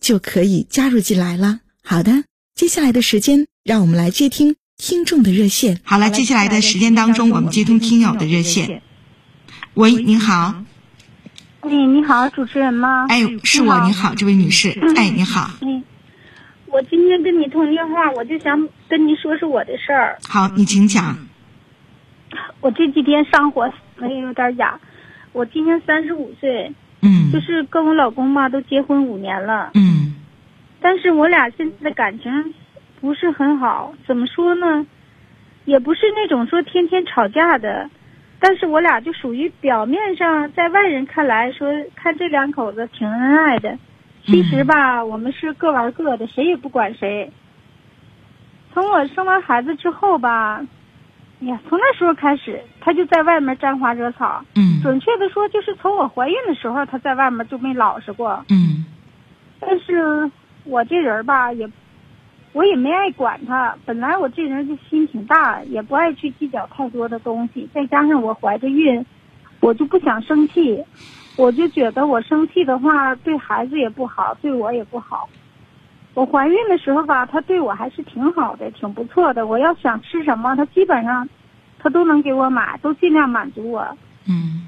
就可以加入进来了。好的，接下来的时间，让我们来接听听众的热线。好了，接下来的时间当中，我们接通听友的热线。喂，您好。哎，你好，主持人吗？哎，是我。你好，这位女士。哎，你好。嗯，我今天跟你通电话，我就想跟你说说我的事儿。好，你请讲。我这几天上火，哎，有点哑。我今年三十五岁。嗯，就是跟我老公嘛，都结婚五年了。嗯，但是我俩现在的感情不是很好。怎么说呢？也不是那种说天天吵架的，但是我俩就属于表面上在外人看来说看这两口子挺恩爱的，其实吧，我们是各玩各的，谁也不管谁。从我生完孩子之后吧。哎呀，从那时候开始，他就在外面沾花惹草。嗯，准确的说，就是从我怀孕的时候，他在外面就没老实过。嗯，但是我这人吧，也我也没爱管他。本来我这人就心挺大，也不爱去计较太多的东西。再加上我怀着孕，我就不想生气，我就觉得我生气的话对孩子也不好，对我也不好。我怀孕的时候吧，他对我还是挺好的，挺不错的。我要想吃什么，他基本上，他都能给我买，都尽量满足我。嗯，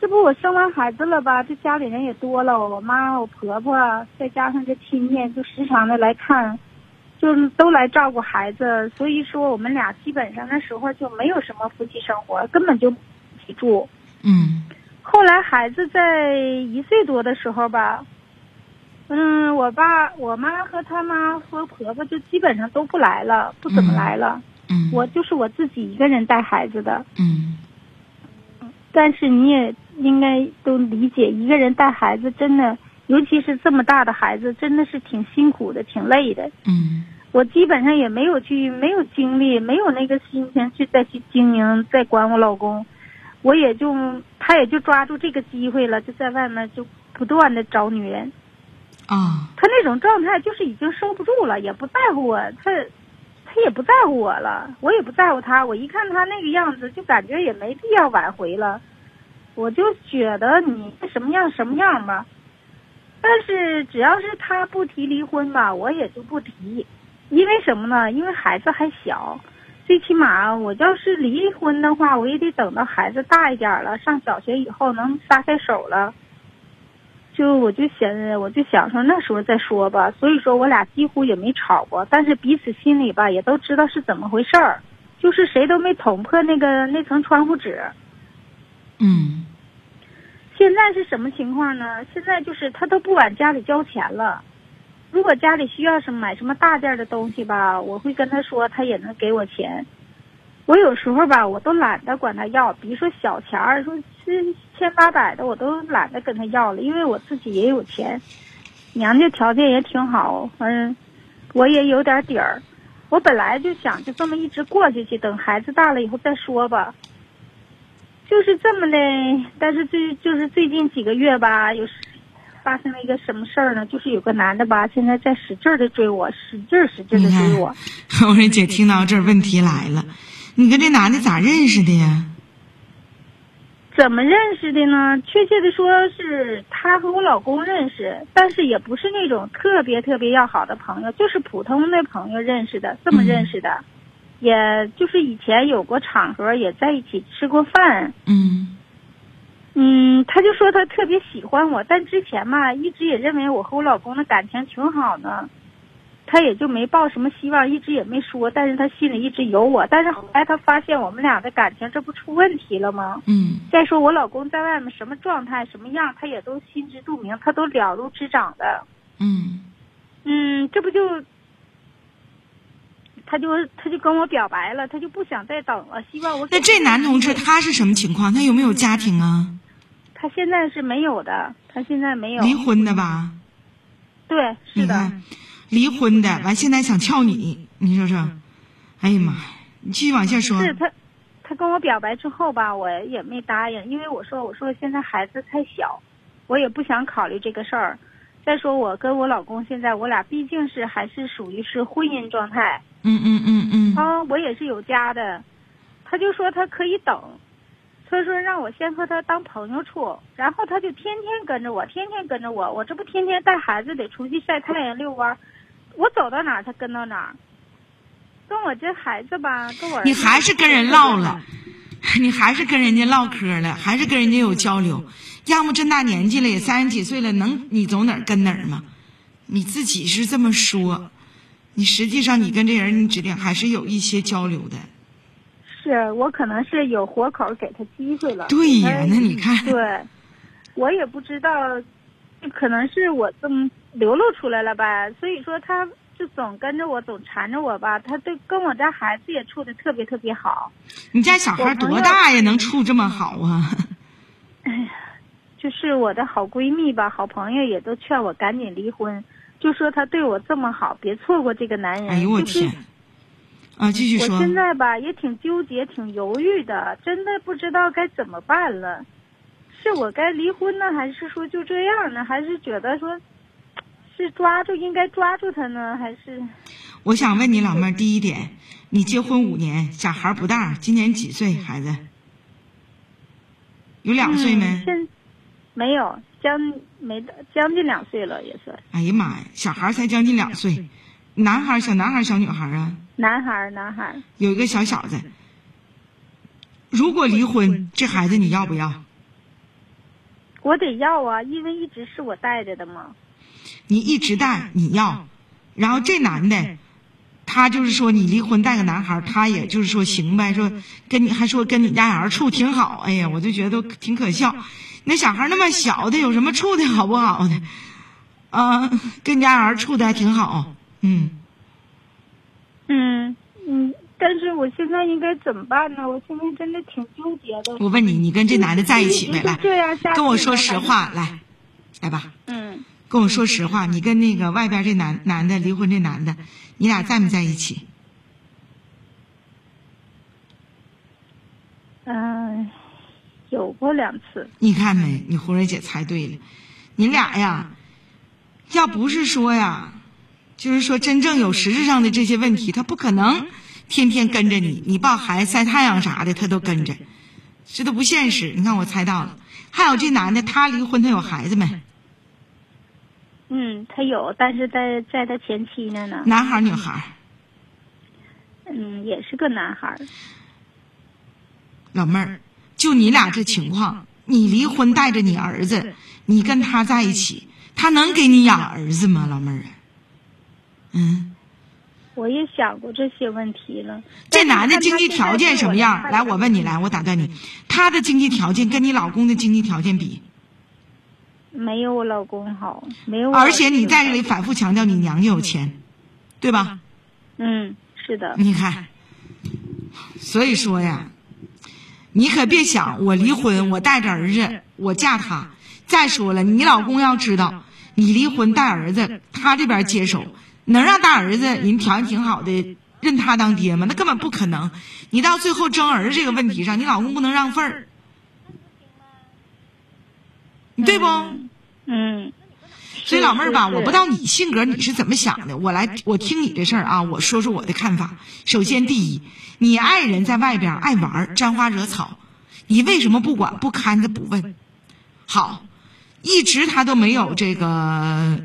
这不我生完孩子了吧？这家里人也多了，我妈、我婆婆，再加上这亲戚，就时常的来看，就是都来照顾孩子。所以说，我们俩基本上那时候就没有什么夫妻生活，根本就一起住。嗯，后来孩子在一岁多的时候吧。嗯，我爸、我妈和他妈和婆婆就基本上都不来了，不怎么来了。嗯，我就是我自己一个人带孩子的。嗯，但是你也应该都理解，一个人带孩子真的，尤其是这么大的孩子，真的是挺辛苦的，挺累的。嗯，我基本上也没有去，没有精力，没有那个心情去再去经营、再管我老公。我也就，他也就抓住这个机会了，就在外面就不断的找女人。啊，他那种状态就是已经收不住了，也不在乎我，他，他也不在乎我了，我也不在乎他。我一看他那个样子，就感觉也没必要挽回了。我就觉得你什么样什么样吧。但是只要是他不提离婚吧，我也就不提。因为什么呢？因为孩子还小，最起码我要是离婚的话，我也得等到孩子大一点了，上小学以后能撒开手了。就我就想，我就想说那时候再说吧。所以说我俩几乎也没吵过，但是彼此心里吧也都知道是怎么回事儿，就是谁都没捅破那个那层窗户纸。嗯。现在是什么情况呢？现在就是他都不往家里交钱了。如果家里需要什么买什么大件的东西吧，我会跟他说，他也能给我钱。我有时候吧，我都懒得管他要，比如说小钱儿，说是千八百的，我都懒得跟他要了，因为我自己也有钱，娘家条件也挺好，反正我也有点底儿。我本来就想就这么一直过下去，等孩子大了以后再说吧。就是这么的，但是最就是最近几个月吧，有发生了一个什么事儿呢？就是有个男的吧，现在在使劲的追我，使劲使劲的追我。我说姐，听到这儿问题来了。你跟这男的咋认识的呀？怎么认识的呢？确切的说是他和我老公认识，但是也不是那种特别特别要好的朋友，就是普通的朋友认识的，这么认识的，也就是以前有过场合，也在一起吃过饭。嗯。嗯，他就说他特别喜欢我，但之前嘛，一直也认为我和我老公的感情挺好的，他也就没抱什么希望，一直也没说，但是他心里一直有我。但是后来他发现我们俩的感情这不出问题了吗？嗯再说我老公在外面什么状态、什么样，他也都心知肚明，他都了如指掌的。嗯嗯，这不就，他就他就跟我表白了，他就不想再等了，希望我那这男同志他是什么情况？他有没有家庭啊？他现在是没有的，他现在没有离婚的吧？对，是的。你看，离婚的完现在想撬你，你说说？哎呀妈呀！你继续往下说。是他，他跟我表白之后吧，我也没答应，因为我说我说现在孩子太小，我也不想考虑这个事儿。再说我跟我老公现在我俩毕竟是还是属于是婚姻状态嗯嗯嗯嗯啊，我也是有家的，他就说他可以等，他说让我先和他当朋友处，然后他就天天跟着我，天天跟着我，我这不天天带孩子得出去晒太阳遛弯儿，我走到哪儿他跟到哪儿，跟我这孩子吧，跟我你还是跟人唠了，你还是跟人家唠嗑了，还是跟人家有交流。要么这大年纪了，也三十几岁了，能你走哪儿跟哪儿吗？你自己是这么说，你实际上你跟这人你指定还是有一些交流的。是我可能是有活口给他机会了。对呀哎那你看对，我也不知道，可能是我这么流露出来了吧。所以说，他就总跟着我，总缠着我吧。他对跟我家孩子也处的特别特别好。你家小孩多大呀？能处这么好啊？就是我的好闺蜜吧，好朋友也都劝我赶紧离婚，就说他对我这么好，别错过这个男人。哎呦我就是天！啊，继续说。我现在吧也挺纠结、挺犹豫的，真的不知道该怎么办了。是我该离婚呢，还是说就这样呢？还是觉得说，是抓住应该抓住他呢？还是我想问你老妹儿，第一点，你结婚五年，小孩不大，今年几岁？孩子有两岁没？嗯现没有，将没到将近两岁了，也算哎呀妈呀，小孩才将近两岁，男孩儿小男孩儿小女孩儿啊，男孩儿，男孩儿。有一个小小子。如果离婚，这孩子你要不要？我得要啊，因为一直是我带着的嘛。你一直带，你要。然后这男的，他就是说你离婚带个男孩儿，他也就是说行呗，说跟你还说跟你家小孩处挺好。哎呀，我就觉得都挺可笑。那小孩那么小的，有什么处的好不好的？啊，跟家人处的还挺好。嗯，嗯嗯，但是我现在应该怎么办呢？我现在真的挺纠结的。我问你，你跟这男的在一起没？来，跟我说实话，来，来吧，嗯，跟我说实话，你跟那个外边这男男的离婚这男的，你俩在没在一起？嗯、有过两次。你看没？你红蕊姐猜对了，你俩呀，要不是说呀，就是说真正有实质上的这些问题，他不可能天天跟着你，你抱孩子晒太阳啥的，他都跟着，这都不现实。你看我猜到了，还有这男的，他离婚，他有孩子没？嗯，他有，但是在在他前妻那呢。男孩儿女孩儿？嗯，也是个男孩儿。老妹儿，就你俩这情况，你离婚带着你儿子，你跟他在一起，他能给你养儿子吗？老妹儿啊，嗯，我也想过这些问题了。这男的经济条件什么样？来，我问你，来，我打断你，他的经济条件跟你老公的经济条件比，没有我老公好，没有我。而且你在这里反复强调你娘家有钱，对吧？嗯，是的。你看，所以说呀，你可别想我离婚，我带着儿子，我嫁他。再说了，你老公要知道你离婚带儿子，他这边接手，能让大儿子人条件挺好的认他当爹吗？那根本不可能。你到最后争儿子这个问题上，你老公不能让份儿，对不？嗯。所以老妹儿吧，我不知道你性格你是怎么想的，我来我听你这事儿啊，我说说我的看法。首先，第一，你爱人在外边爱玩沾花惹草，你为什么不管不看着不问？好，一直他都没有这个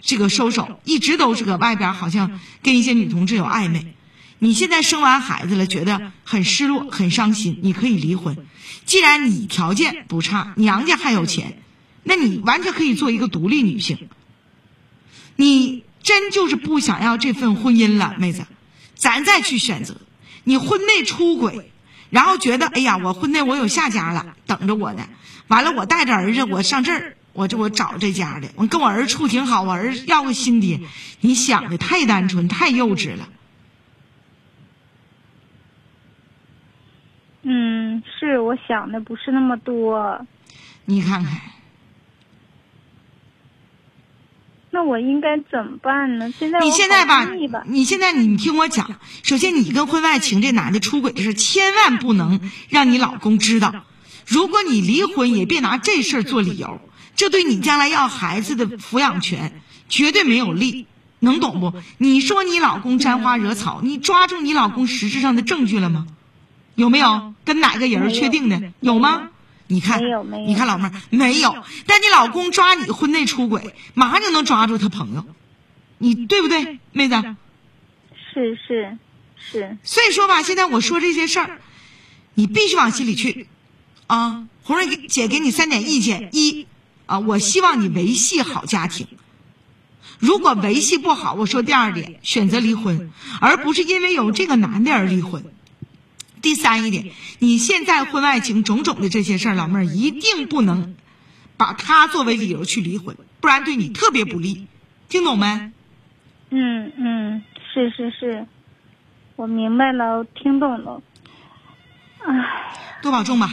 这个收手，一直都是搁外边好像跟一些女同志有暧昧。你现在生完孩子了，觉得很失落、很伤心，你可以离婚。既然你条件不差，娘家还有钱，那你完全可以做一个独立女性。你真就是不想要这份婚姻了，妹子，咱再去选择。你婚内出轨，然后觉得哎呀，我婚内我有下家了，等着我呢。完了，我带着儿子，我上这儿，我这我找这家的，我跟我儿子处挺好，我儿子要个新爹。你想的太单纯，太幼稚了。嗯，是我想的不是那么多。你看看，那我应该怎么办呢？现在你现在吧你现在你你听我讲，首先你跟婚外情这男的出轨的事，千万不能让你老公知道。如果你离婚，也别拿这事儿做理由，这对你将来要孩子的抚养权绝对没有利，能懂不？你说你老公沾花惹草，你抓住你老公实质上的证据了吗？有没有跟哪个人确定的？有吗？你看，没有没有。你看老妹儿没有，但你老公抓你婚内出轨，马上就能抓住他朋友，你对不对，妹子？是是是，所以说吧，现在我说这些事儿，你必须往心里去，啊，红瑞姐给你三点意见：一，啊，我希望你维系好家庭；如果维系不好，我说第二点，选择离婚，而不是因为有这个男的而离婚。第三一点，你现在婚外情种种的这些事儿，老妹儿一定不能把他作为理由去离婚，不然对你特别不利，听懂没？嗯嗯，是是是，我明白了，我听懂了。唉，多保重吧。